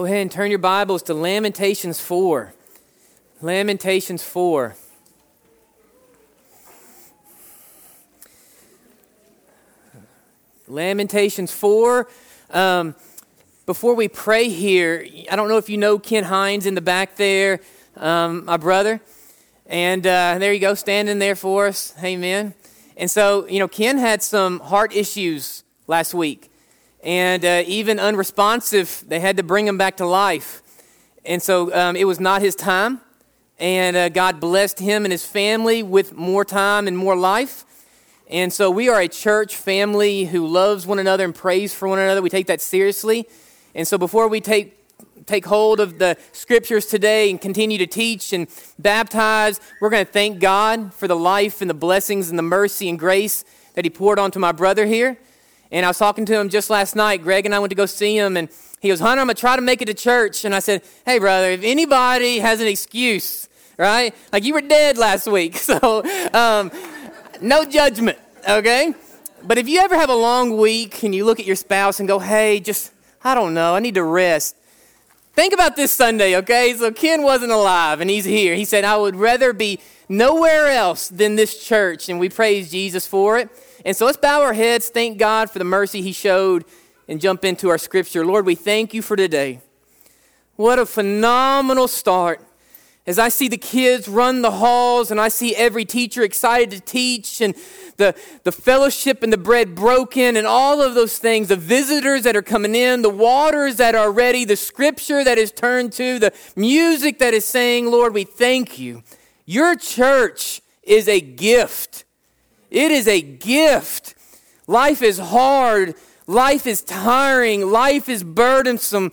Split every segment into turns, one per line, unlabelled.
Go ahead and turn your Bibles to Lamentations 4. Lamentations 4. Lamentations 4. Um, before we pray here, I don't know if you know Ken Hines in the back there, um, my brother. And uh, there you go, standing there for us. Amen. And so, you know, Ken had some heart issues last week and uh, even unresponsive. They had to bring him back to life. And so um, it was not his time. And uh, God blessed him and his family with more time and more life. And so we are a church family who loves one another and prays for one another. We take that seriously. And so before we take take hold of the scriptures today and continue to teach and baptize, we're going to thank God for the life and the blessings and the mercy and grace that He poured onto my brother here. And I was talking to him just last night. Greg and I went to go see him, and he goes, Hunter, I'm going to try to make it to church. And I said, Hey, brother, if anybody has an excuse, right? Like you were dead last week. So, um, no judgment, okay? But if you ever have a long week and you look at your spouse and go, Hey, just, I don't know, I need to rest. Think about this Sunday, okay? So Ken wasn't alive and he's here. He said, I would rather be nowhere else than this church. And we praise Jesus for it. And so let's bow our heads, thank God for the mercy He showed, and jump into our scripture. Lord, we thank you for today. What a phenomenal start. As I see the kids run the halls and I see every teacher excited to teach and the, the fellowship and the bread broken and all of those things, the visitors that are coming in, the waters that are ready, the scripture that is turned to, the music that is saying, Lord, we thank you. Your church is a gift. It is a gift. Life is hard. Life is tiring. Life is burdensome.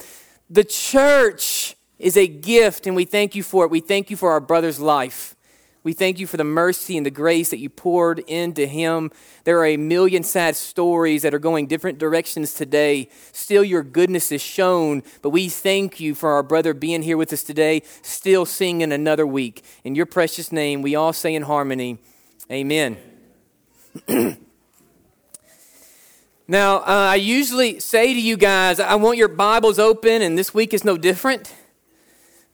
The church is a gift, and we thank you for it. We thank you for our brother's life. We thank you for the mercy and the grace that you poured into him. There are a million sad stories that are going different directions today. Still, your goodness is shown, but we thank you for our brother being here with us today, still singing another week. In your precious name, we all say in harmony, Amen. now, uh, I usually say to you guys, I want your Bibles open, and this week is no different.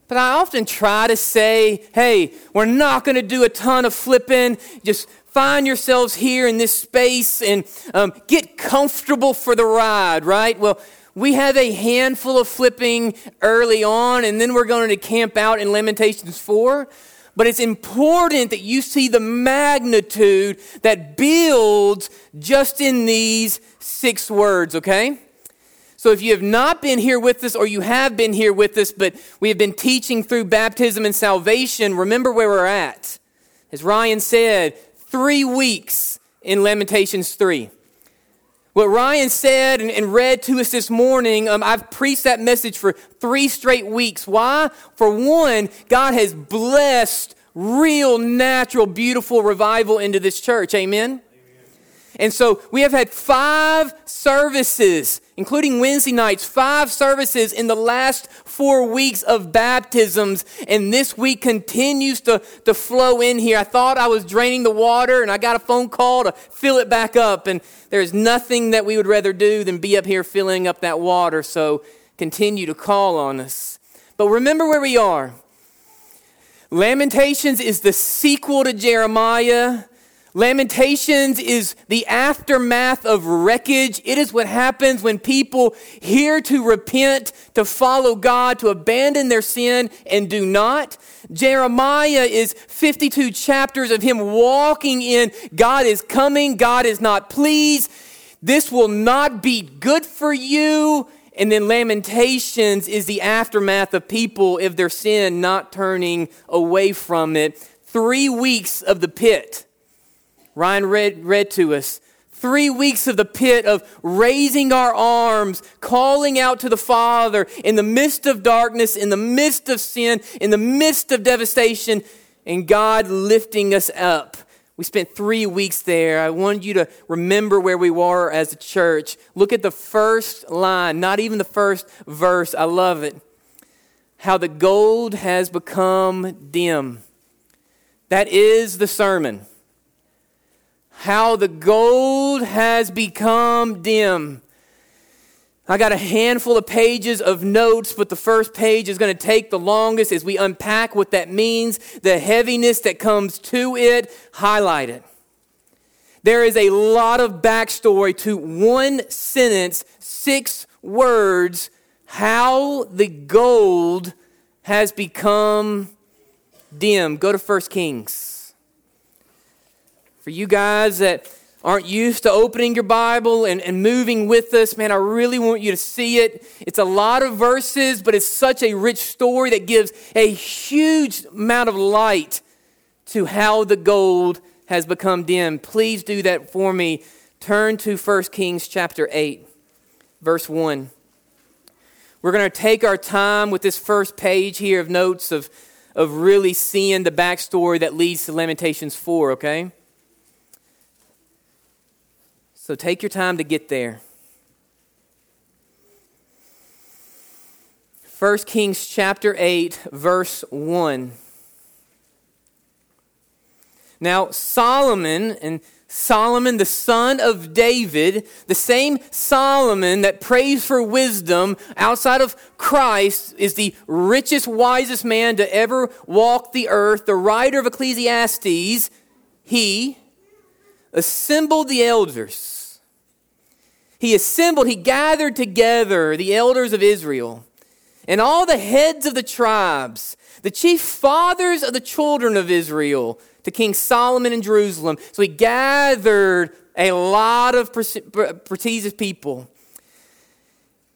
But I often try to say, hey, we're not going to do a ton of flipping. Just find yourselves here in this space and um, get comfortable for the ride, right? Well, we have a handful of flipping early on, and then we're going to camp out in Lamentations 4. But it's important that you see the magnitude that builds just in these six words, okay? So if you have not been here with us, or you have been here with us, but we have been teaching through baptism and salvation, remember where we're at. As Ryan said, three weeks in Lamentations 3. What Ryan said and, and read to us this morning, um, I've preached that message for three straight weeks. Why? For one, God has blessed real, natural, beautiful revival into this church. Amen? And so we have had five services, including Wednesday nights, five services in the last four weeks of baptisms. And this week continues to, to flow in here. I thought I was draining the water and I got a phone call to fill it back up. And there's nothing that we would rather do than be up here filling up that water. So continue to call on us. But remember where we are. Lamentations is the sequel to Jeremiah. Lamentations is the aftermath of wreckage. It is what happens when people hear to repent, to follow God, to abandon their sin and do not. Jeremiah is 52 chapters of him walking in God is coming, God is not pleased. This will not be good for you. And then Lamentations is the aftermath of people of their sin not turning away from it. Three weeks of the pit Ryan read, read to us. Three weeks of the pit of raising our arms, calling out to the Father in the midst of darkness, in the midst of sin, in the midst of devastation, and God lifting us up. We spent three weeks there. I want you to remember where we were as a church. Look at the first line, not even the first verse. I love it. How the gold has become dim. That is the sermon how the gold has become dim. I got a handful of pages of notes, but the first page is going to take the longest as we unpack what that means, the heaviness that comes to it, highlight it. There is a lot of backstory to one sentence, six words, how the gold has become dim. Go to 1 Kings. For you guys that aren't used to opening your Bible and, and moving with us, man, I really want you to see it. It's a lot of verses, but it's such a rich story that gives a huge amount of light to how the gold has become dim. Please do that for me. Turn to 1 Kings chapter 8, verse 1. We're going to take our time with this first page here of notes of, of really seeing the backstory that leads to Lamentations 4, okay? So take your time to get there. 1 Kings chapter 8, verse 1. Now, Solomon, and Solomon, the son of David, the same Solomon that prays for wisdom outside of Christ, is the richest, wisest man to ever walk the earth, the writer of Ecclesiastes. He assembled the elders. He assembled, he gathered together the elders of Israel and all the heads of the tribes, the chief fathers of the children of Israel, to King Solomon in Jerusalem. So he gathered a lot of prestigious people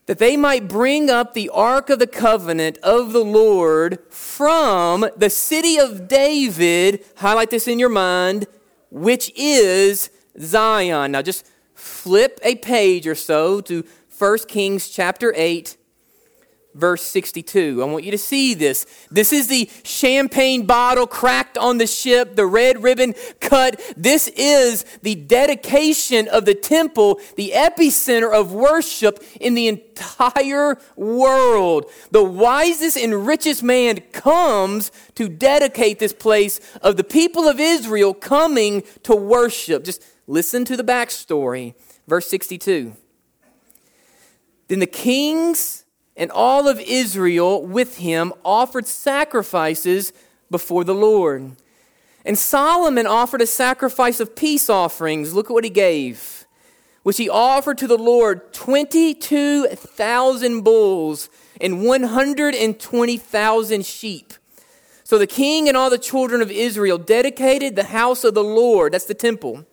that they might bring up the ark of the covenant of the Lord from the city of David, highlight this in your mind, which is Zion. Now just flip a page or so to 1 Kings chapter 8, verse 62. I want you to see this. This is the champagne bottle cracked on the ship, the red ribbon cut. This is the dedication of the temple, the epicenter of worship in the entire world. The wisest and richest man comes to dedicate this place of the people of Israel coming to worship. Just Listen to the backstory. Verse 62. Then the kings and all of Israel with him offered sacrifices before the Lord. And Solomon offered a sacrifice of peace offerings. Look at what he gave, which he offered to the Lord 22,000 bulls and 120,000 sheep. So the king and all the children of Israel dedicated the house of the Lord, that's the temple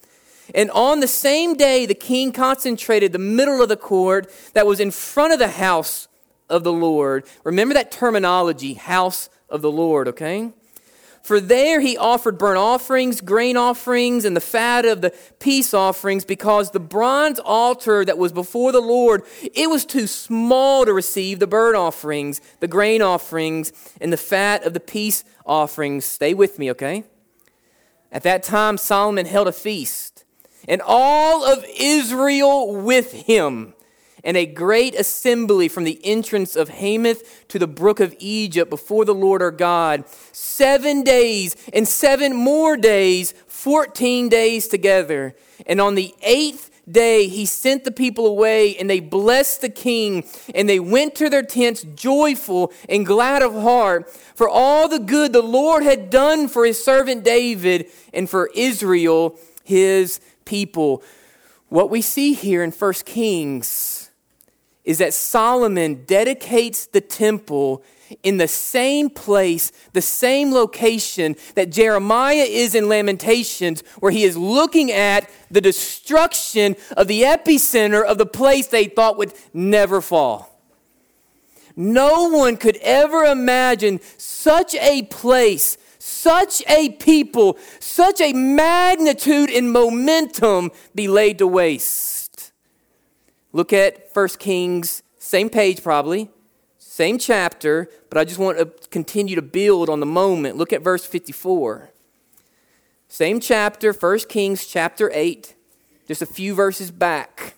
and on the same day, the king concentrated the middle of the court that was in front of the house of the Lord. Remember that terminology, house of the Lord, okay? For there he offered burnt offerings, grain offerings, and the fat of the peace offerings, because the bronze altar that was before the Lord, it was too small to receive the burnt offerings, the grain offerings, and the fat of the peace offerings. Stay with me, okay? At that time, Solomon held a feast and all of Israel with him, and a great assembly from the entrance of Hamath to the brook of Egypt before the Lord our God. Seven days and seven more days, fourteen days together. And on the eighth day he sent the people away, and they blessed the king, and they went to their tents joyful and glad of heart for all the good the Lord had done for his servant David and for Israel, his people. What we see here in 1 Kings is that Solomon dedicates the temple in the same place, the same location that Jeremiah is in Lamentations, where he is looking at the destruction of the epicenter of the place they thought would never fall. No one could ever imagine such a place such a people, such a magnitude and momentum be laid to waste. Look at 1 Kings, same page probably, same chapter, but I just want to continue to build on the moment. Look at verse 54. Same chapter, 1 Kings chapter 8, just a few verses back.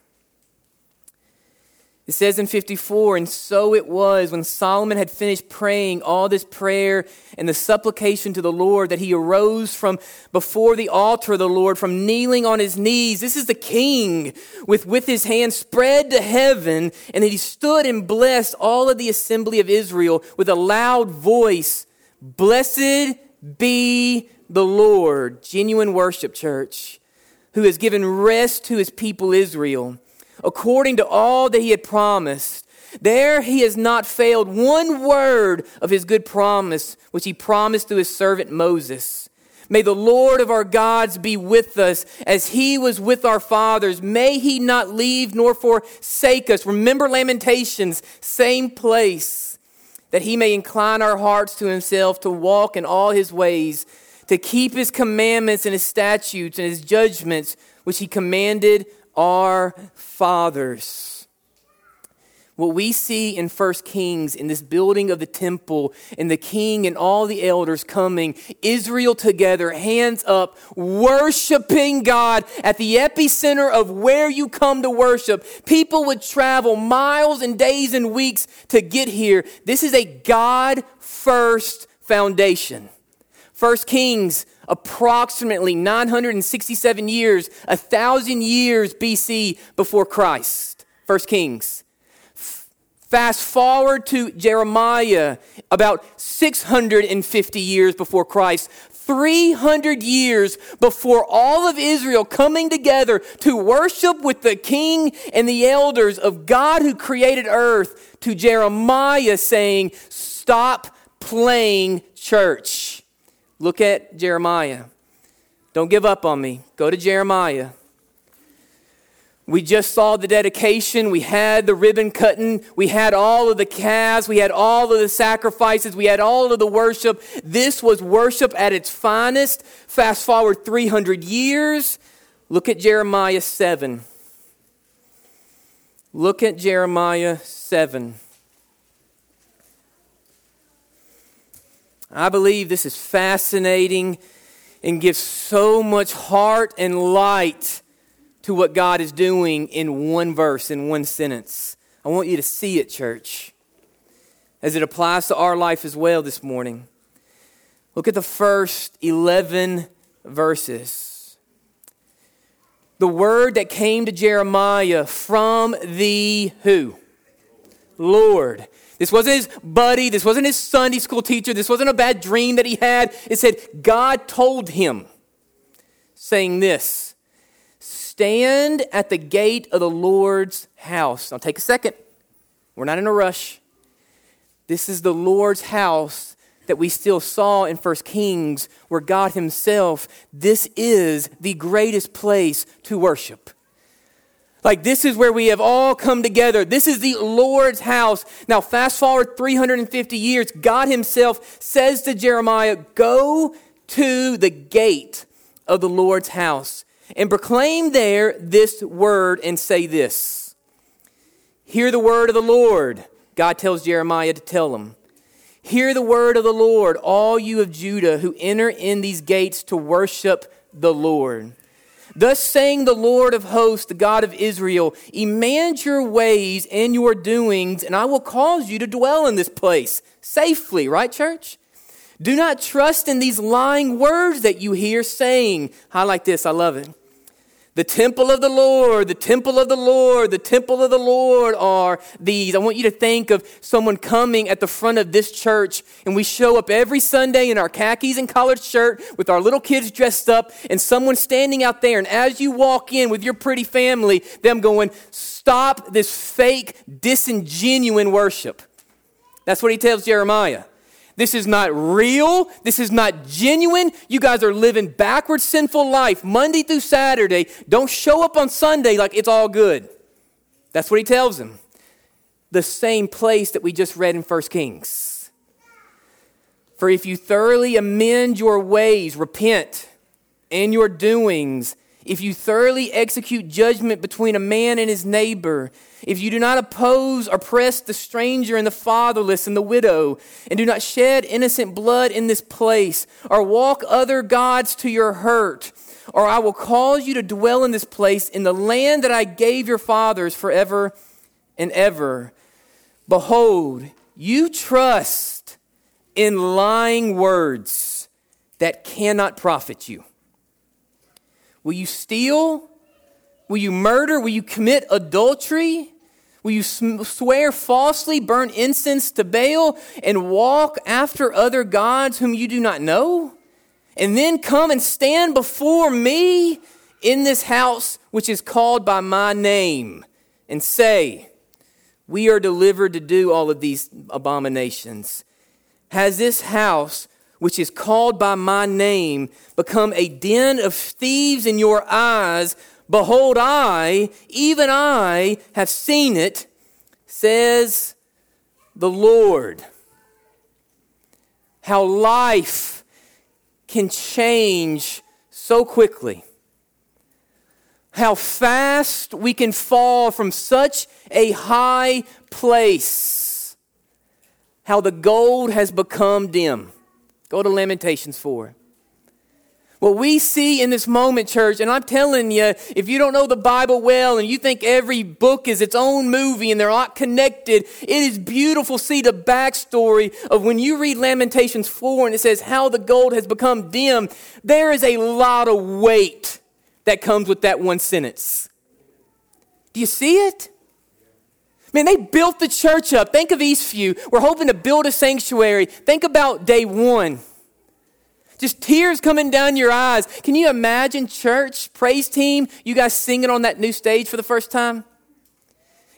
It says in 54, and so it was when Solomon had finished praying all this prayer and the supplication to the Lord that he arose from before the altar of the Lord, from kneeling on his knees. This is the king with, with his hand spread to heaven, and that he stood and blessed all of the assembly of Israel with a loud voice. Blessed be the Lord, genuine worship church, who has given rest to his people Israel according to all that he had promised. There he has not failed one word of his good promise, which he promised through his servant Moses. May the Lord of our gods be with us as he was with our fathers. May he not leave nor forsake us. Remember Lamentations, same place, that he may incline our hearts to himself to walk in all his ways, to keep his commandments and his statutes and his judgments, which he commanded our fathers. What we see in First Kings in this building of the temple and the king and all the elders coming, Israel together, hands up, worshiping God at the epicenter of where you come to worship. People would travel miles and days and weeks to get here. This is a God first foundation. First Kings approximately 967 years, a thousand years BC before Christ. First Kings. Fast forward to Jeremiah, about 650 years before Christ. 300 years before all of Israel coming together to worship with the king and the elders of God who created earth, to Jeremiah saying, Stop playing church. Look at Jeremiah. Don't give up on me. Go to Jeremiah. We just saw the dedication. We had the ribbon cutting. We had all of the calves. We had all of the sacrifices. We had all of the worship. This was worship at its finest. Fast forward 300 years. Look at Jeremiah 7. Look at Jeremiah 7. I believe this is fascinating and gives so much heart and light to what God is doing in one verse, in one sentence. I want you to see it, church, as it applies to our life as well this morning. Look at the first 11 verses. The word that came to Jeremiah from the who? Lord. This wasn't his buddy. This wasn't his Sunday school teacher. This wasn't a bad dream that he had. It said, God told him, saying this Stand at the gate of the Lord's house. Now take a second. We're not in a rush. This is the Lord's house that we still saw in 1 Kings, where God Himself, this is the greatest place to worship. Like, this is where we have all come together. This is the Lord's house. Now, fast forward 350 years, God Himself says to Jeremiah, Go to the gate of the Lord's house and proclaim there this word and say this Hear the word of the Lord. God tells Jeremiah to tell him. Hear the word of the Lord, all you of Judah who enter in these gates to worship the Lord. Thus saying the Lord of hosts, the God of Israel, Emand your ways and your doings, and I will cause you to dwell in this place safely, right, church? Do not trust in these lying words that you hear saying. I like this, I love it. The temple of the Lord, the temple of the Lord, the temple of the Lord are these. I want you to think of someone coming at the front of this church, and we show up every Sunday in our khakis and collared shirt with our little kids dressed up, and someone standing out there. And as you walk in with your pretty family, them going, Stop this fake, disingenuine worship. That's what he tells Jeremiah. This is not real. This is not genuine. You guys are living backward, sinful life Monday through Saturday. Don't show up on Sunday like it's all good. That's what he tells them. The same place that we just read in 1 Kings. For if you thoroughly amend your ways, repent, and your doings, if you thoroughly execute judgment between a man and his neighbor, if you do not oppose or press the stranger and the fatherless and the widow, and do not shed innocent blood in this place, or walk other gods to your hurt, or I will cause you to dwell in this place in the land that I gave your fathers forever and ever. Behold, you trust in lying words that cannot profit you. Will you steal? Will you murder? Will you commit adultery? Will you swear falsely, burn incense to Baal, and walk after other gods whom you do not know? And then come and stand before me in this house which is called by my name and say, We are delivered to do all of these abominations. Has this house, which is called by my name, become a den of thieves in your eyes? Behold, I, even I, have seen it, says the Lord. How life can change so quickly. How fast we can fall from such a high place. How the gold has become dim. Go to Lamentations 4. What we see in this moment, church, and I'm telling you, if you don't know the Bible well and you think every book is its own movie and they're not connected, it is beautiful to see the backstory of when you read Lamentations 4 and it says how the gold has become dim. There is a lot of weight that comes with that one sentence. Do you see it? Man, they built the church up. Think of Eastview. We're hoping to build a sanctuary. Think about day one. Just tears coming down your eyes. Can you imagine church, praise team, you guys singing on that new stage for the first time?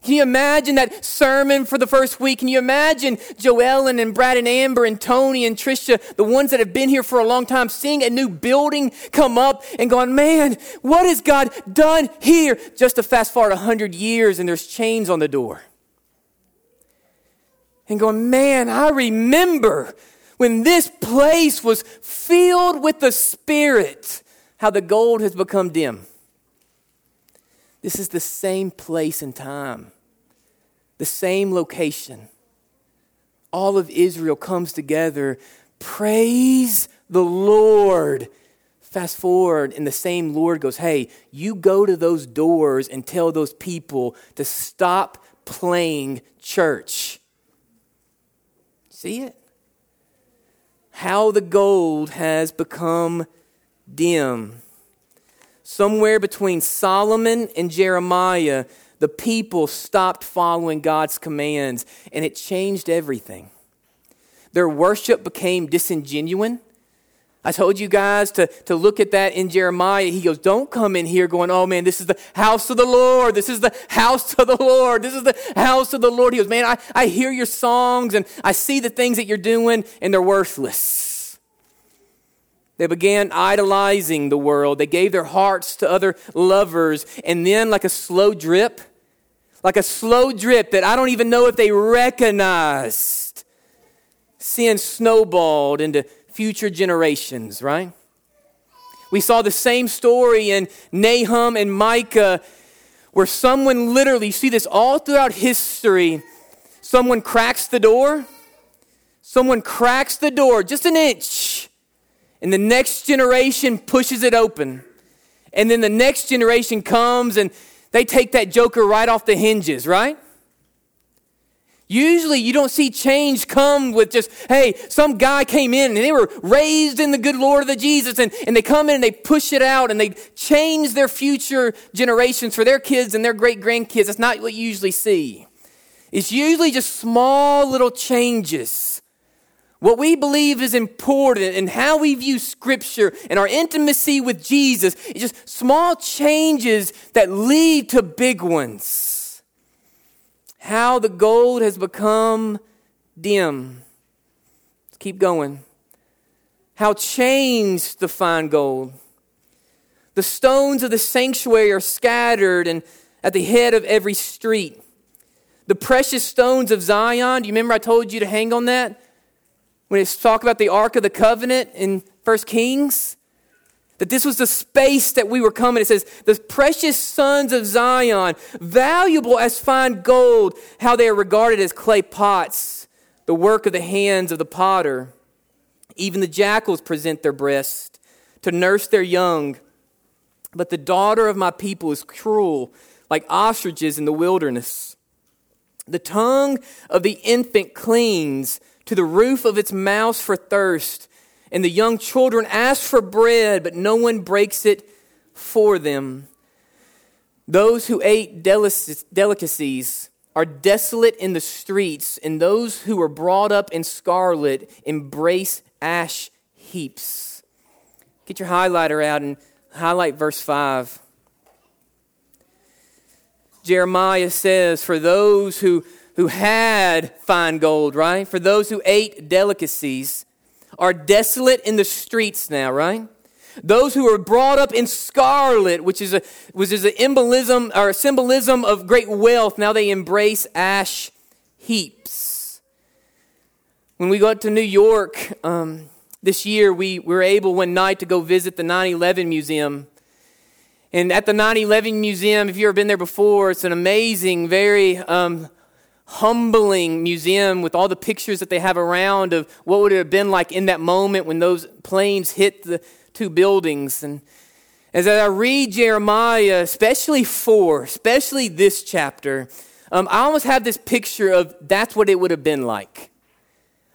Can you imagine that sermon for the first week? Can you imagine Joellen and Brad and Amber and Tony and Trisha, the ones that have been here for a long time, seeing a new building come up and going, man, what has God done here? Just to fast forward 100 years and there's chains on the door. And going, man, I remember when this place was filled with the Spirit, how the gold has become dim. This is the same place and time, the same location. All of Israel comes together. Praise the Lord. Fast forward, and the same Lord goes, Hey, you go to those doors and tell those people to stop playing church. See it? how the gold has become dim. Somewhere between Solomon and Jeremiah, the people stopped following God's commands, and it changed everything. Their worship became disingenuous. I told you guys to, to look at that in Jeremiah. He goes, Don't come in here going, Oh man, this is the house of the Lord. This is the house of the Lord. This is the house of the Lord. He goes, Man, I, I hear your songs and I see the things that you're doing, and they're worthless. They began idolizing the world. They gave their hearts to other lovers. And then, like a slow drip, like a slow drip that I don't even know if they recognized, sin snowballed into future generations, right? We saw the same story in Nahum and Micah where someone literally, you see this all throughout history, someone cracks the door, someone cracks the door just an inch, and the next generation pushes it open. And then the next generation comes and they take that joker right off the hinges, right? Usually, you don't see change come with just, hey, some guy came in and they were raised in the good Lord of the Jesus, and, and they come in and they push it out and they change their future generations for their kids and their great grandkids. That's not what you usually see. It's usually just small little changes. What we believe is important and how we view Scripture and our intimacy with Jesus is just small changes that lead to big ones how the gold has become dim. Let's keep going. How changed the fine gold. The stones of the sanctuary are scattered and at the head of every street. The precious stones of Zion, do you remember I told you to hang on that? When it's talk about the Ark of the Covenant in First Kings? That this was the space that we were coming. It says, the precious sons of Zion, valuable as fine gold, how they are regarded as clay pots, the work of the hands of the potter. Even the jackals present their breast to nurse their young. But the daughter of my people is cruel, like ostriches in the wilderness. The tongue of the infant clings to the roof of its mouth for thirst, and the young children ask for bread, but no one breaks it for them. Those who ate delicacies are desolate in the streets, and those who were brought up in scarlet embrace ash heaps. Get your highlighter out and highlight verse 5. Jeremiah says, For those who, who had fine gold, right? For those who ate delicacies are desolate in the streets now, right? Those who were brought up in scarlet, which is a which is an embolism or a symbolism of great wealth, now they embrace ash heaps. When we got to New York um, this year, we were able one night to go visit the 9 11 Museum. And at the 9 11 Museum, if you've ever been there before, it's an amazing, very um, humbling museum with all the pictures that they have around of what would it have been like in that moment when those planes hit the two buildings. And as I read Jeremiah, especially four, especially this chapter, um, I almost have this picture of that's what it would have been like.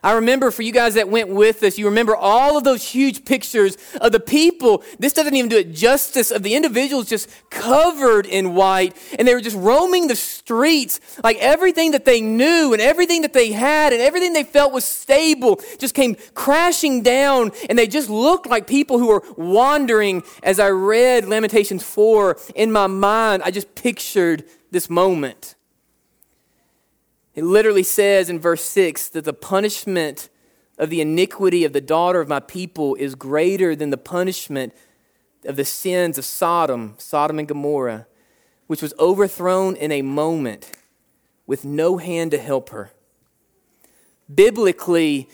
I remember for you guys that went with us, you remember all of those huge pictures of the people. This doesn't even do it justice of the individuals just covered in white. And they were just roaming the streets like everything that they knew and everything that they had and everything they felt was stable just came crashing down. And they just looked like people who were wandering. As I read Lamentations 4 in my mind, I just pictured this moment. It literally says in verse 6 that the punishment of the iniquity of the daughter of my people is greater than the punishment of the sins of Sodom, Sodom and Gomorrah, which was overthrown in a moment with no hand to help her. Biblically,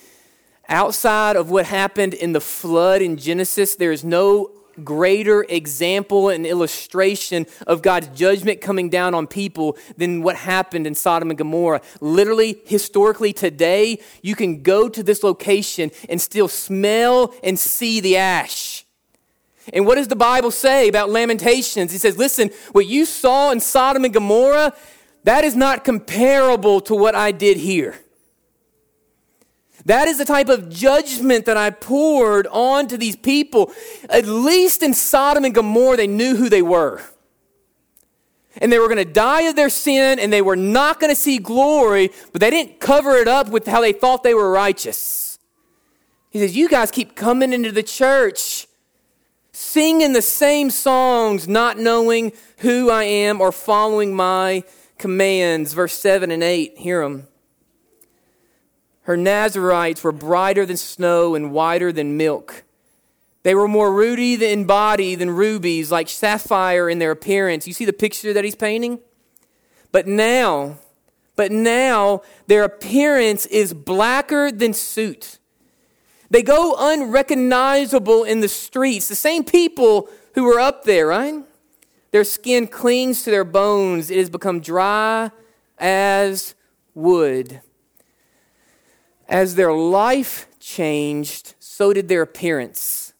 outside of what happened in the flood in Genesis, there is no greater example and illustration of God's judgment coming down on people than what happened in Sodom and Gomorrah. Literally, historically, today, you can go to this location and still smell and see the ash. And what does the Bible say about Lamentations? He says, listen, what you saw in Sodom and Gomorrah, that is not comparable to what I did here. That is the type of judgment that I poured onto these people. At least in Sodom and Gomorrah, they knew who they were. And they were going to die of their sin and they were not going to see glory, but they didn't cover it up with how they thought they were righteous. He says, You guys keep coming into the church, singing the same songs, not knowing who I am or following my commands. Verse 7 and 8, hear them. Her Nazarites were brighter than snow and whiter than milk. They were more ruddy in body than rubies, like sapphire in their appearance. You see the picture that he's painting? But now, but now their appearance is blacker than soot. They go unrecognizable in the streets. The same people who were up there, right? Their skin clings to their bones. It has become dry as wood. As their life changed, so did their appearance.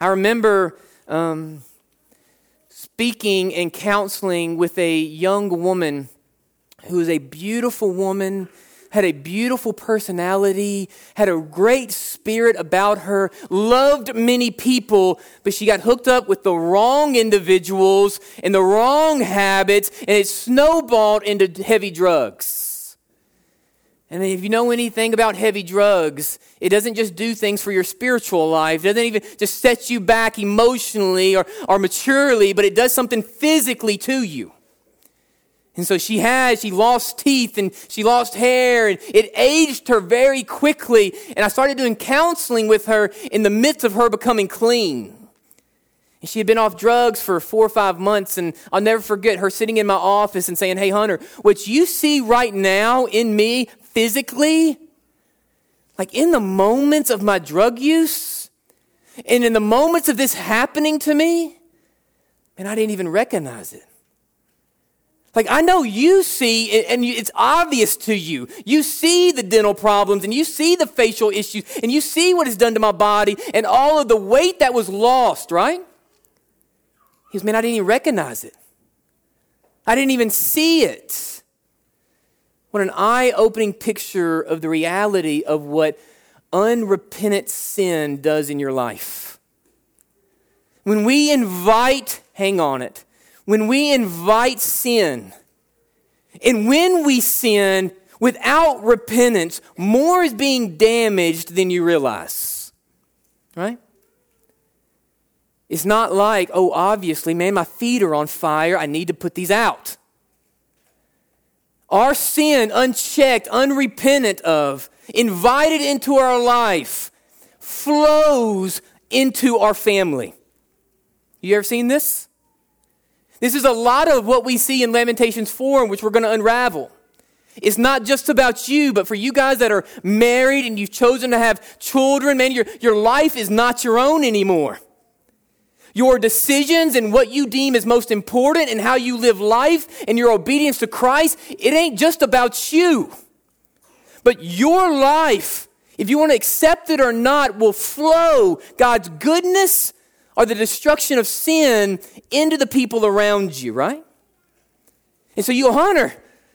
I remember um, speaking and counseling with a young woman who was a beautiful woman, had a beautiful personality, had a great spirit about her, loved many people, but she got hooked up with the wrong individuals and the wrong habits, and it snowballed into heavy drugs. And if you know anything about heavy drugs, it doesn't just do things for your spiritual life. It doesn't even just set you back emotionally or, or maturely, but it does something physically to you. And so she had, she lost teeth and she lost hair and it aged her very quickly. And I started doing counseling with her in the midst of her becoming clean. And she had been off drugs for four or five months, and I'll never forget her sitting in my office and saying, Hey, Hunter, what you see right now in me physically, like in the moments of my drug use, and in the moments of this happening to me, and I didn't even recognize it. Like, I know you see, and it's obvious to you. You see the dental problems, and you see the facial issues, and you see what it's done to my body, and all of the weight that was lost, right? He goes, Man, I didn't even recognize it. I didn't even see it. What an eye opening picture of the reality of what unrepentant sin does in your life. When we invite, hang on it, when we invite sin, and when we sin without repentance, more is being damaged than you realize. Right? It's not like, oh, obviously, man, my feet are on fire. I need to put these out. Our sin, unchecked, unrepentant of, invited into our life, flows into our family. You ever seen this? This is a lot of what we see in Lamentations 4, which we're going to unravel. It's not just about you, but for you guys that are married and you've chosen to have children, man, your, your life is not your own anymore. Your decisions and what you deem is most important and how you live life and your obedience to Christ, it ain't just about you. But your life, if you want to accept it or not, will flow God's goodness or the destruction of sin into the people around you, right? And so you, Hunter,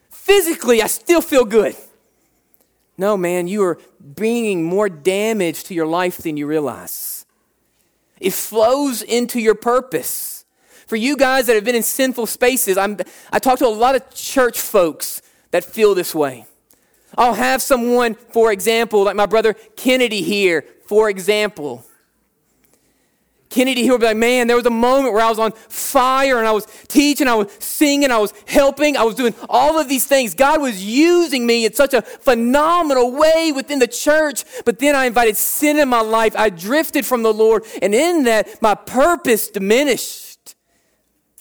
physically, I still feel good. No, man, you are bringing more damage to your life than you realize. It flows into your purpose. For you guys that have been in sinful spaces, I'm, I talk to a lot of church folks that feel this way. I'll have someone, for example, like my brother Kennedy here, for example. Kennedy, he would be like, man, there was a moment where I was on fire and I was teaching, I was singing, I was helping, I was doing all of these things. God was using me in such a phenomenal way within the church. But then I invited sin in my life. I drifted from the Lord, and in that, my purpose diminished.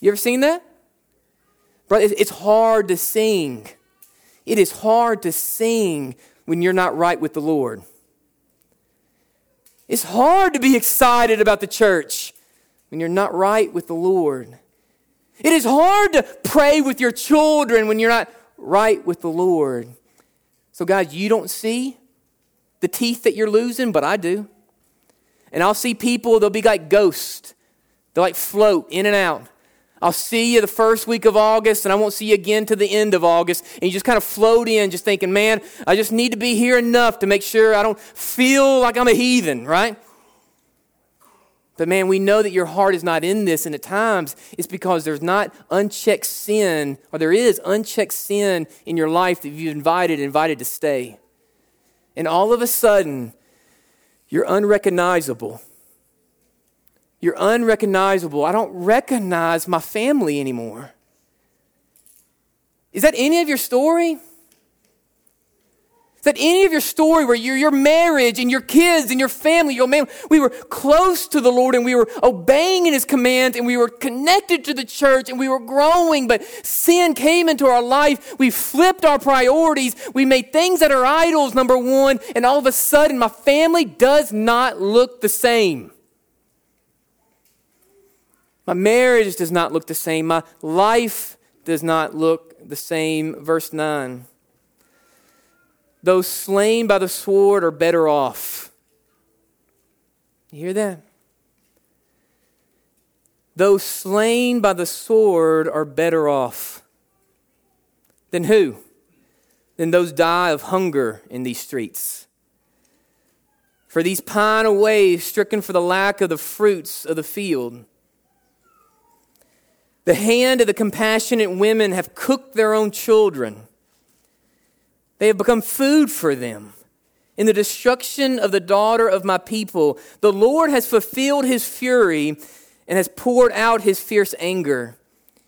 You ever seen that? Bro, it's hard to sing. It is hard to sing when you're not right with the Lord. It's hard to be excited about the church when you're not right with the Lord. It is hard to pray with your children when you're not right with the Lord. So, guys, you don't see the teeth that you're losing, but I do. And I'll see people, they'll be like ghosts. They'll like float in and out. I'll see you the first week of August, and I won't see you again to the end of August. And you just kind of float in, just thinking, man, I just need to be here enough to make sure I don't feel like I'm a heathen, right? But man, we know that your heart is not in this, and at times it's because there's not unchecked sin, or there is unchecked sin in your life that you've invited, invited to stay. And all of a sudden, you're unrecognizable you're unrecognizable. I don't recognize my family anymore. Is that any of your story? Is that any of your story where your, your marriage and your kids and your family, your man, we were close to the Lord and we were obeying in His command and we were connected to the church and we were growing, but sin came into our life. We flipped our priorities. We made things that are idols, number one, and all of a sudden my family does not look the same. My marriage does not look the same. My life does not look the same. Verse 9. Those slain by the sword are better off. You hear that? Those slain by the sword are better off. Than who? Than those die of hunger in these streets. For these pine away, stricken for the lack of the fruits of the field. The hand of the compassionate women have cooked their own children. They have become food for them. In the destruction of the daughter of my people, the Lord has fulfilled his fury and has poured out his fierce anger.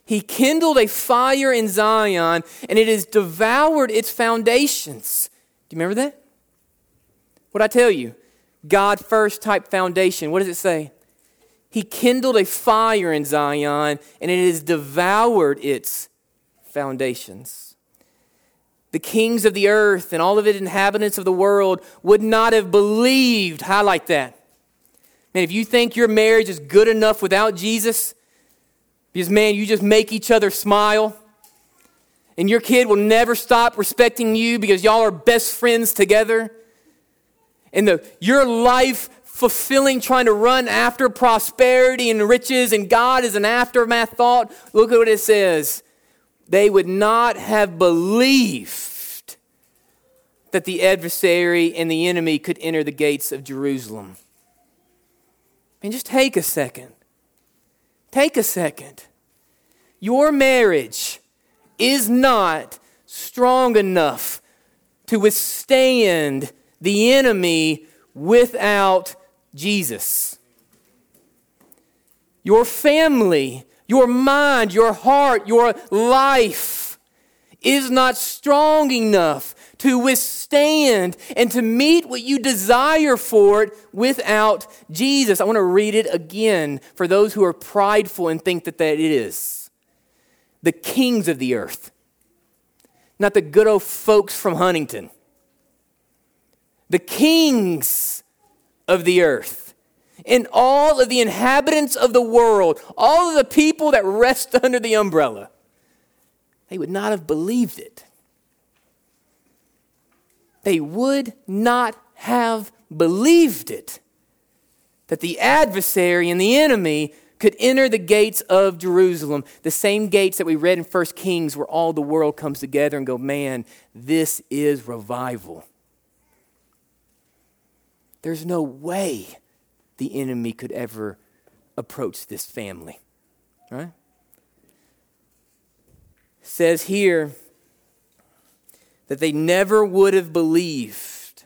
He kindled a fire in Zion, and it has devoured its foundations. Do you remember that? What I tell you? God first type foundation. What does it say? He kindled a fire in Zion, and it has devoured its foundations. The kings of the earth and all of its inhabitants of the world would not have believed. Highlight that. Man, if you think your marriage is good enough without Jesus, because, man, you just make each other smile, and your kid will never stop respecting you because y'all are best friends together, and the, your life fulfilling, trying to run after prosperity and riches, and God is an aftermath thought, look at what it says. They would not have believed that the adversary and the enemy could enter the gates of Jerusalem. And just take a second. Take a second. Your marriage is not strong enough to withstand the enemy without Jesus. Your family, your mind, your heart, your life is not strong enough to withstand and to meet what you desire for it without Jesus. I want to read it again for those who are prideful and think that, that it is. The kings of the earth, not the good old folks from Huntington. The kings of the earth and all of the inhabitants of the world, all of the people that rest under the umbrella, they would not have believed it. They would not have believed it that the adversary and the enemy could enter the gates of Jerusalem, the same gates that we read in 1 Kings, where all the world comes together and go, man, this is revival. There's no way the enemy could ever approach this family. Right? says here that they never would have believed.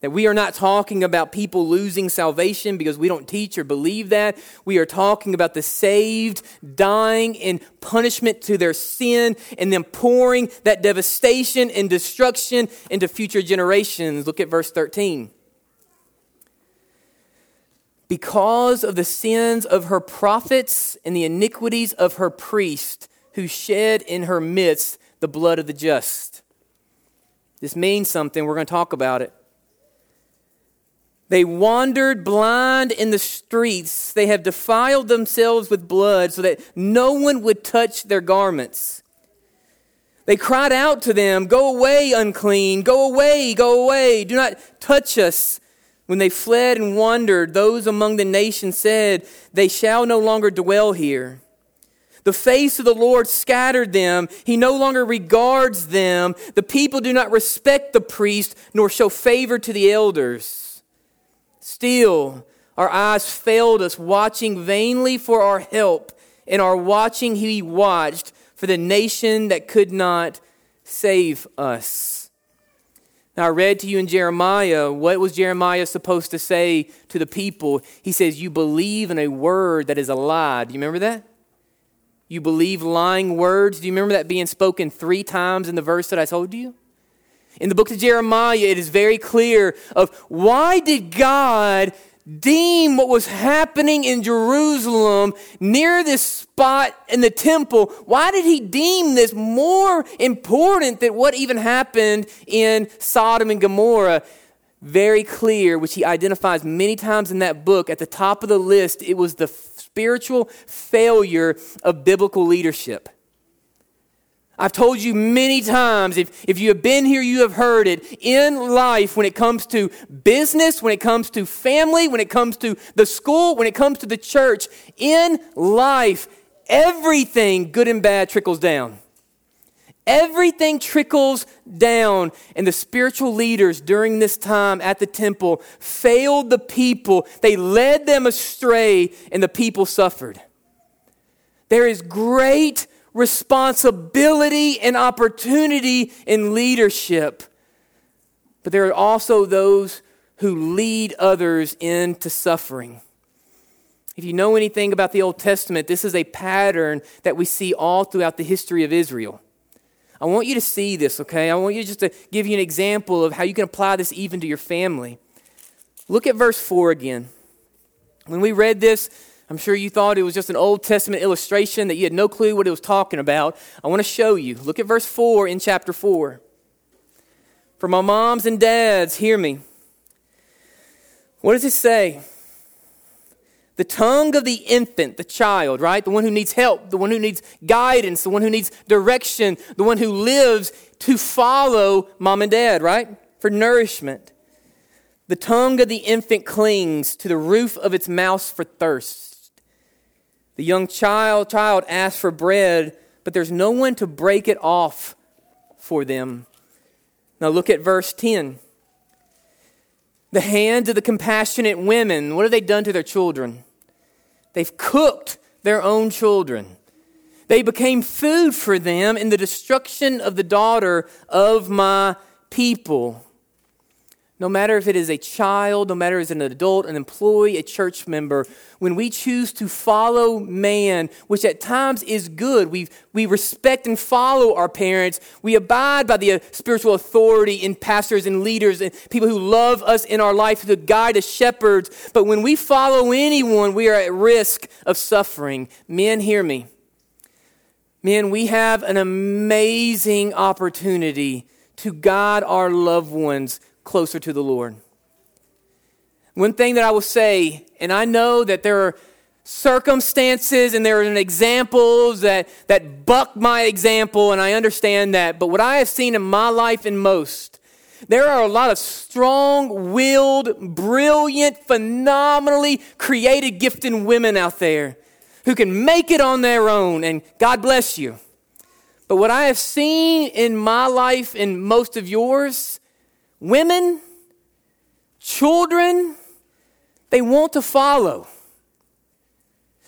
That we are not talking about people losing salvation because we don't teach or believe that. We are talking about the saved dying in punishment to their sin and then pouring that devastation and destruction into future generations. Look at verse 13 because of the sins of her prophets and the iniquities of her priests, who shed in her midst the blood of the just. This means something. We're going to talk about it. They wandered blind in the streets. They have defiled themselves with blood so that no one would touch their garments. They cried out to them, Go away, unclean, go away, go away, do not touch us. When they fled and wandered, those among the nations said, They shall no longer dwell here. The face of the Lord scattered them. He no longer regards them. The people do not respect the priest, nor show favor to the elders. Still, our eyes failed us, watching vainly for our help. In our watching, He watched for the nation that could not save us. Now, I read to you in Jeremiah, what was Jeremiah supposed to say to the people? He says, You believe in a word that is a lie. Do you remember that? You believe lying words. Do you remember that being spoken three times in the verse that I told you? In the book of Jeremiah, it is very clear of why did God deem what was happening in Jerusalem near this spot in the temple, why did he deem this more important than what even happened in Sodom and Gomorrah? Very clear, which he identifies many times in that book. At the top of the list, it was the spiritual failure of biblical leadership. I've told you many times, if, if you have been here, you have heard it. In life, when it comes to business, when it comes to family, when it comes to the school, when it comes to the church, in life, everything, good and bad, trickles down. Everything trickles down. And the spiritual leaders during this time at the temple failed the people. They led them astray, and the people suffered. There is great responsibility and opportunity in leadership. But there are also those who lead others into suffering. If you know anything about the Old Testament, this is a pattern that we see all throughout the history of Israel. I want you to see this, okay? I want you just to give you an example of how you can apply this even to your family. Look at verse 4 again. When we read this, I'm sure you thought it was just an Old Testament illustration that you had no clue what it was talking about. I want to show you. Look at verse 4 in chapter 4. For my moms and dads, hear me. What does it say? The tongue of the infant, the child, right? The one who needs help, the one who needs guidance, the one who needs direction, the one who lives to follow mom and dad, right? For nourishment. The tongue of the infant clings to the roof of its mouth for thirst. The young child child asks for bread, but there's no one to break it off for them. Now look at verse 10. The hands of the compassionate women, what have they done to their children? They've cooked their own children. They became food for them in the destruction of the daughter of my people no matter if it is a child, no matter if it's an adult, an employee, a church member, when we choose to follow man, which at times is good, we, we respect and follow our parents, we abide by the uh, spiritual authority in pastors and leaders and people who love us in our life, to guide us, shepherds. But when we follow anyone, we are at risk of suffering. Men, hear me. Men, we have an amazing opportunity to guide our loved ones closer to the Lord. One thing that I will say, and I know that there are circumstances and there are examples that, that buck my example, and I understand that, but what I have seen in my life and most, there are a lot of strong willed, brilliant, phenomenally created, gifted women out there who can make it on their own, and God bless you. But what I have seen in my life and most of yours women, children, they want to follow.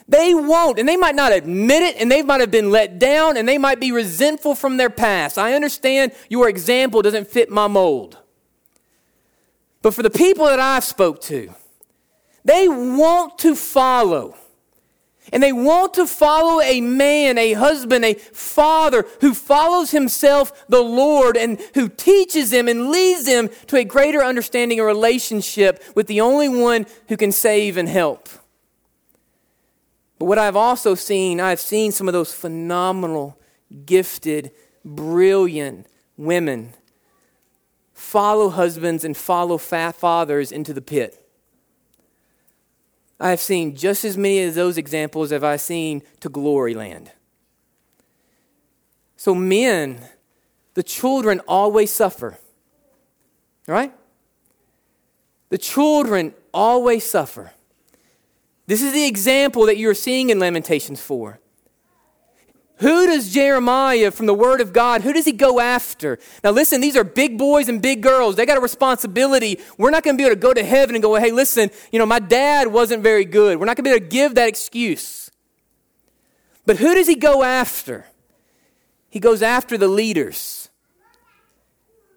They won't, and they might not admit it, and they might have been let down, and they might be resentful from their past. I understand your example doesn't fit my mold. But for the people that I've spoke to, they want to follow. And they want to follow a man, a husband, a father who follows himself, the Lord, and who teaches them and leads them to a greater understanding and relationship with the only one who can save and help. But what I've also seen, I've seen some of those phenomenal, gifted, brilliant women follow husbands and follow fathers into the pit. I have seen just as many of those examples as I've seen to glory land. So, men, the children always suffer. Right? The children always suffer. This is the example that you're seeing in Lamentations 4. Who does Jeremiah, from the Word of God, who does he go after? Now, listen, these are big boys and big girls. They got a responsibility. We're not going to be able to go to heaven and go, hey, listen, you know, my dad wasn't very good. We're not going to be able to give that excuse. But who does he go after? He goes after the leaders.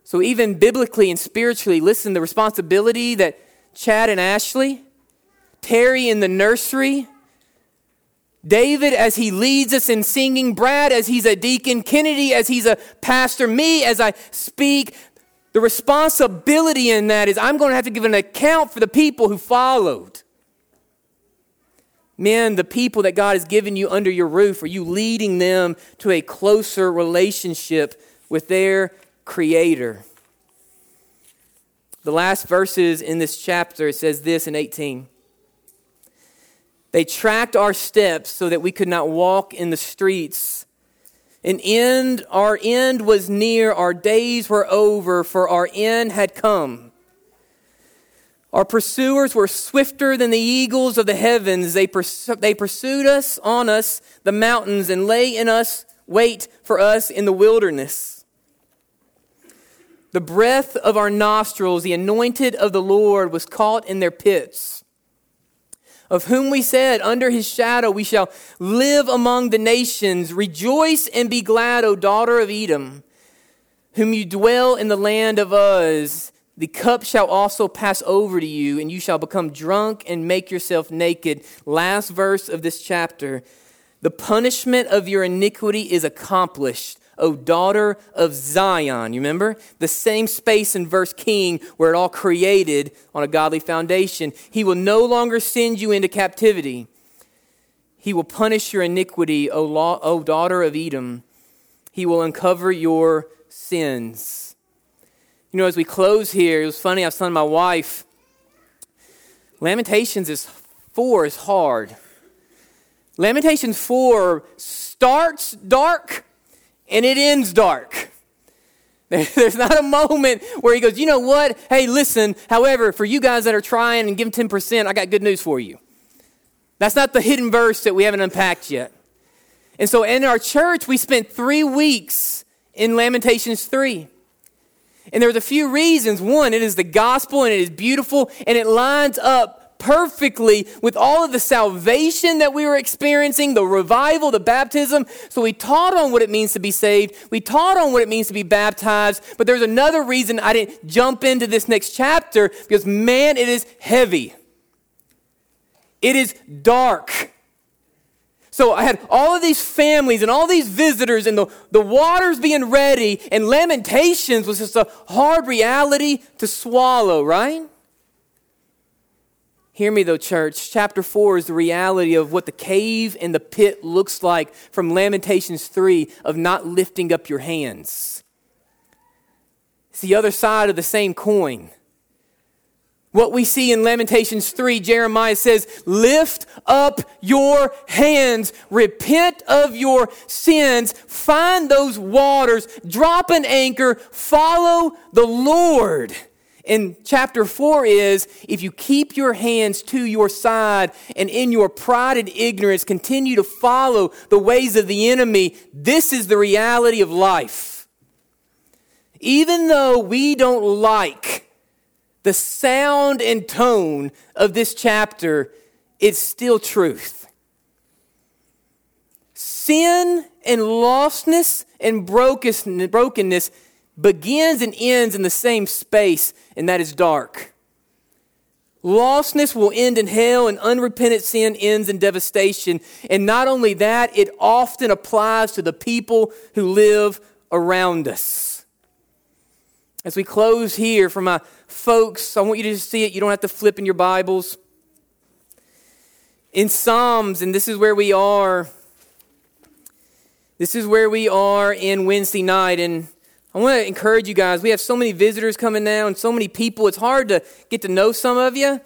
So, even biblically and spiritually, listen, the responsibility that Chad and Ashley, Terry in the nursery, David as he leads us in singing, Brad as he's a deacon, Kennedy as he's a pastor, me as I speak. The responsibility in that is I'm going to have to give an account for the people who followed. Men, the people that God has given you under your roof, are you leading them to a closer relationship with their Creator? The last verses in this chapter, it says this in 18. They tracked our steps so that we could not walk in the streets. An end, our end was near, our days were over, for our end had come. Our pursuers were swifter than the eagles of the heavens. They, pursu- they pursued us on us, the mountains, and lay in us, wait for us in the wilderness. The breath of our nostrils, the anointed of the Lord, was caught in their pits of whom we said, Under his shadow we shall live among the nations. Rejoice and be glad, O daughter of Edom, whom you dwell in the land of Uz. The cup shall also pass over to you, and you shall become drunk and make yourself naked. Last verse of this chapter. The punishment of your iniquity is accomplished. O daughter of Zion. You remember? The same space in verse King where it all created on a godly foundation. He will no longer send you into captivity. He will punish your iniquity, O, law, o daughter of Edom. He will uncover your sins. You know, as we close here, it was funny. I was telling my wife, Lamentations is four is hard. Lamentations 4 starts dark and it ends dark. There's not a moment where he goes, you know what? Hey, listen, however, for you guys that are trying and give 10%, I got good news for you. That's not the hidden verse that we haven't unpacked yet. And so in our church, we spent three weeks in Lamentations 3. And there's a few reasons. One, it is the gospel and it is beautiful and it lines up perfectly with all of the salvation that we were experiencing, the revival, the baptism. So we taught on what it means to be saved. We taught on what it means to be baptized. But there's another reason I didn't jump into this next chapter because, man, it is heavy. It is dark. So I had all of these families and all these visitors, and the, the waters being ready, and Lamentations was just a hard reality to swallow, right? Hear me though, church. Chapter 4 is the reality of what the cave and the pit looks like from Lamentations 3 of not lifting up your hands. It's the other side of the same coin. What we see in Lamentations 3, Jeremiah says, Lift up your hands, repent of your sins, find those waters, drop an anchor, follow the Lord in chapter 4 is if you keep your hands to your side and in your pride and ignorance continue to follow the ways of the enemy, this is the reality of life. Even though we don't like the sound and tone of this chapter, it's still truth. Sin and lostness and brokenness begins and ends in the same space, and that is dark. Lostness will end in hell, and unrepentant sin ends in devastation. And not only that, it often applies to the people who live around us. As we close here, for my folks, I want you to see it. You don't have to flip in your Bibles. In Psalms, and this is where we are. This is where we are in Wednesday night. And I want to encourage you guys. We have so many visitors coming now and so many people. It's hard to get to know some of you.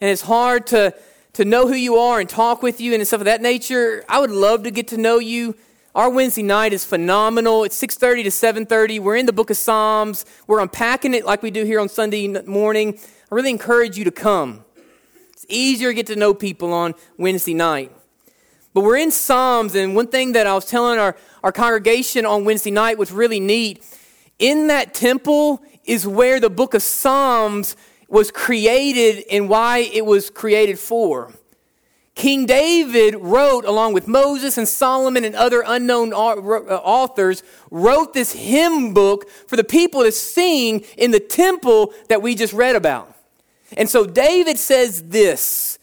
And it's hard to, to know who you are and talk with you and stuff of that nature. I would love to get to know you. Our Wednesday night is phenomenal. It's 6:30 to 7:30. We're in the book of Psalms. We're unpacking it like we do here on Sunday morning. I really encourage you to come. It's easier to get to know people on Wednesday night. But we're in Psalms, and one thing that I was telling our, our congregation on Wednesday night was really neat. In that temple is where the book of Psalms was created and why it was created for. King David wrote, along with Moses and Solomon and other unknown uh, authors, wrote this hymn book for the people to sing in the temple that we just read about. And so David says this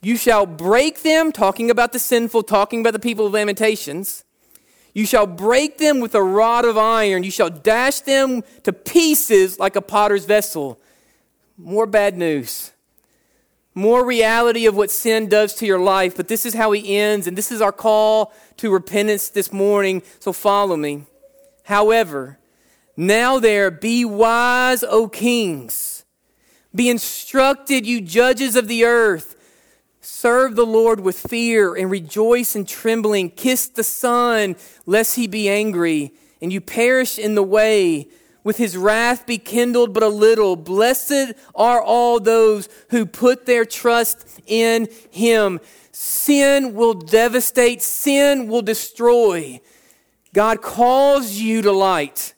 you shall break them, talking about the sinful, talking about the people of Lamentations. You shall break them with a rod of iron. You shall dash them to pieces like a potter's vessel. More bad news. More reality of what sin does to your life. But this is how he ends, and this is our call to repentance this morning. So follow me. However, now there, be wise, O kings. Be instructed, you judges of the earth. Serve the Lord with fear and rejoice in trembling. Kiss the Son, lest he be angry, and you perish in the way. With his wrath be kindled but a little. Blessed are all those who put their trust in him. Sin will devastate, sin will destroy. God calls you to light.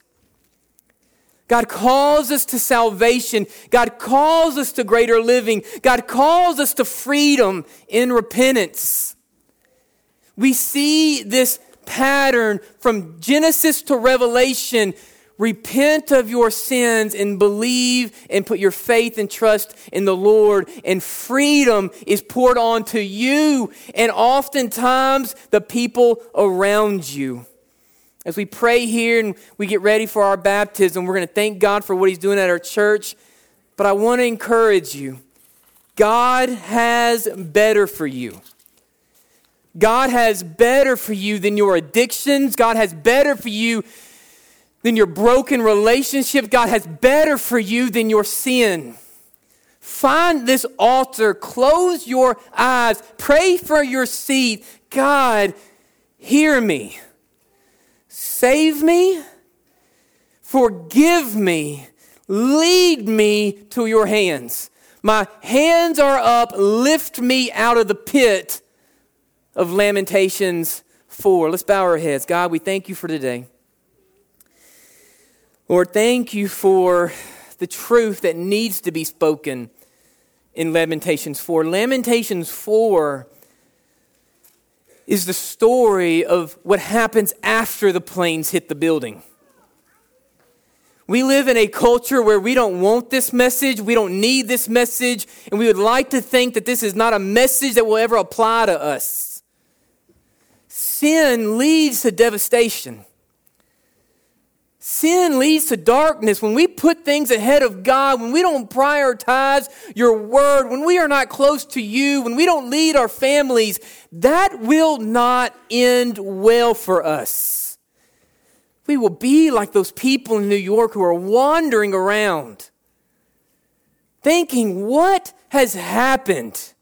God calls us to salvation. God calls us to greater living. God calls us to freedom in repentance. We see this pattern from Genesis to Revelation. Repent of your sins and believe and put your faith and trust in the Lord, and freedom is poured onto you and oftentimes the people around you. As we pray here and we get ready for our baptism, we're going to thank God for what He's doing at our church. But I want to encourage you God has better for you. God has better for you than your addictions. God has better for you than your broken relationship. God has better for you than your sin. Find this altar, close your eyes, pray for your seat. God, hear me. Save me, forgive me, lead me to your hands. My hands are up, lift me out of the pit of Lamentations 4. Let's bow our heads. God, we thank you for today. Lord, thank you for the truth that needs to be spoken in Lamentations 4. Lamentations 4 is the story of what happens after the planes hit the building. We live in a culture where we don't want this message, we don't need this message, and we would like to think that this is not a message that will ever apply to us. Sin leads to devastation. Sin leads to darkness. When we put things ahead of God, when we don't prioritize your word, when we are not close to you, when we don't lead our families, that will not end well for us. We will be like those people in New York who are wandering around, thinking, What has happened?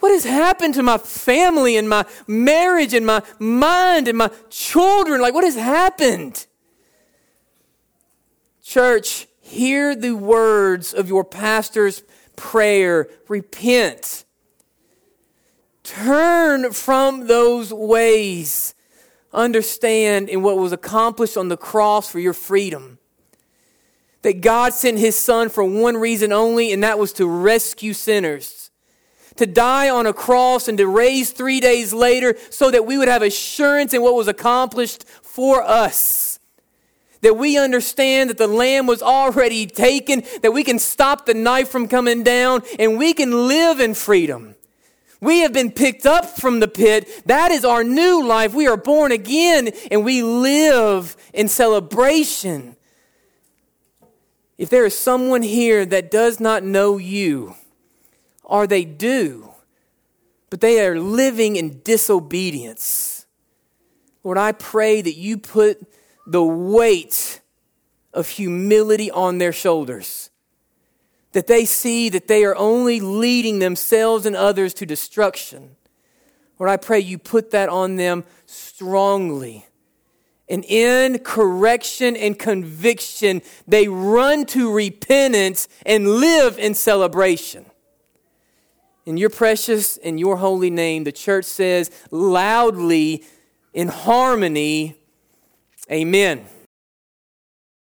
What has happened to my family and my marriage and my mind and my children? Like, what has happened? Church, hear the words of your pastor's prayer. Repent. Turn from those ways understand in what was accomplished on the cross for your freedom. That God sent his son for one reason only, and that was to rescue sinners. To die on a cross and to raise three days later so that we would have assurance in what was accomplished for us. That we understand that the lamb was already taken, that we can stop the knife from coming down, and we can live in freedom. We have been picked up from the pit. That is our new life. We are born again and we live in celebration. If there is someone here that does not know you, or they do, but they are living in disobedience, Lord, I pray that you put the weight of humility on their shoulders that they see that they are only leading themselves and others to destruction. Lord, I pray you put that on them strongly. And in correction and conviction, they run to repentance and live in celebration. In your precious and your holy name, the church says loudly in harmony, Amen.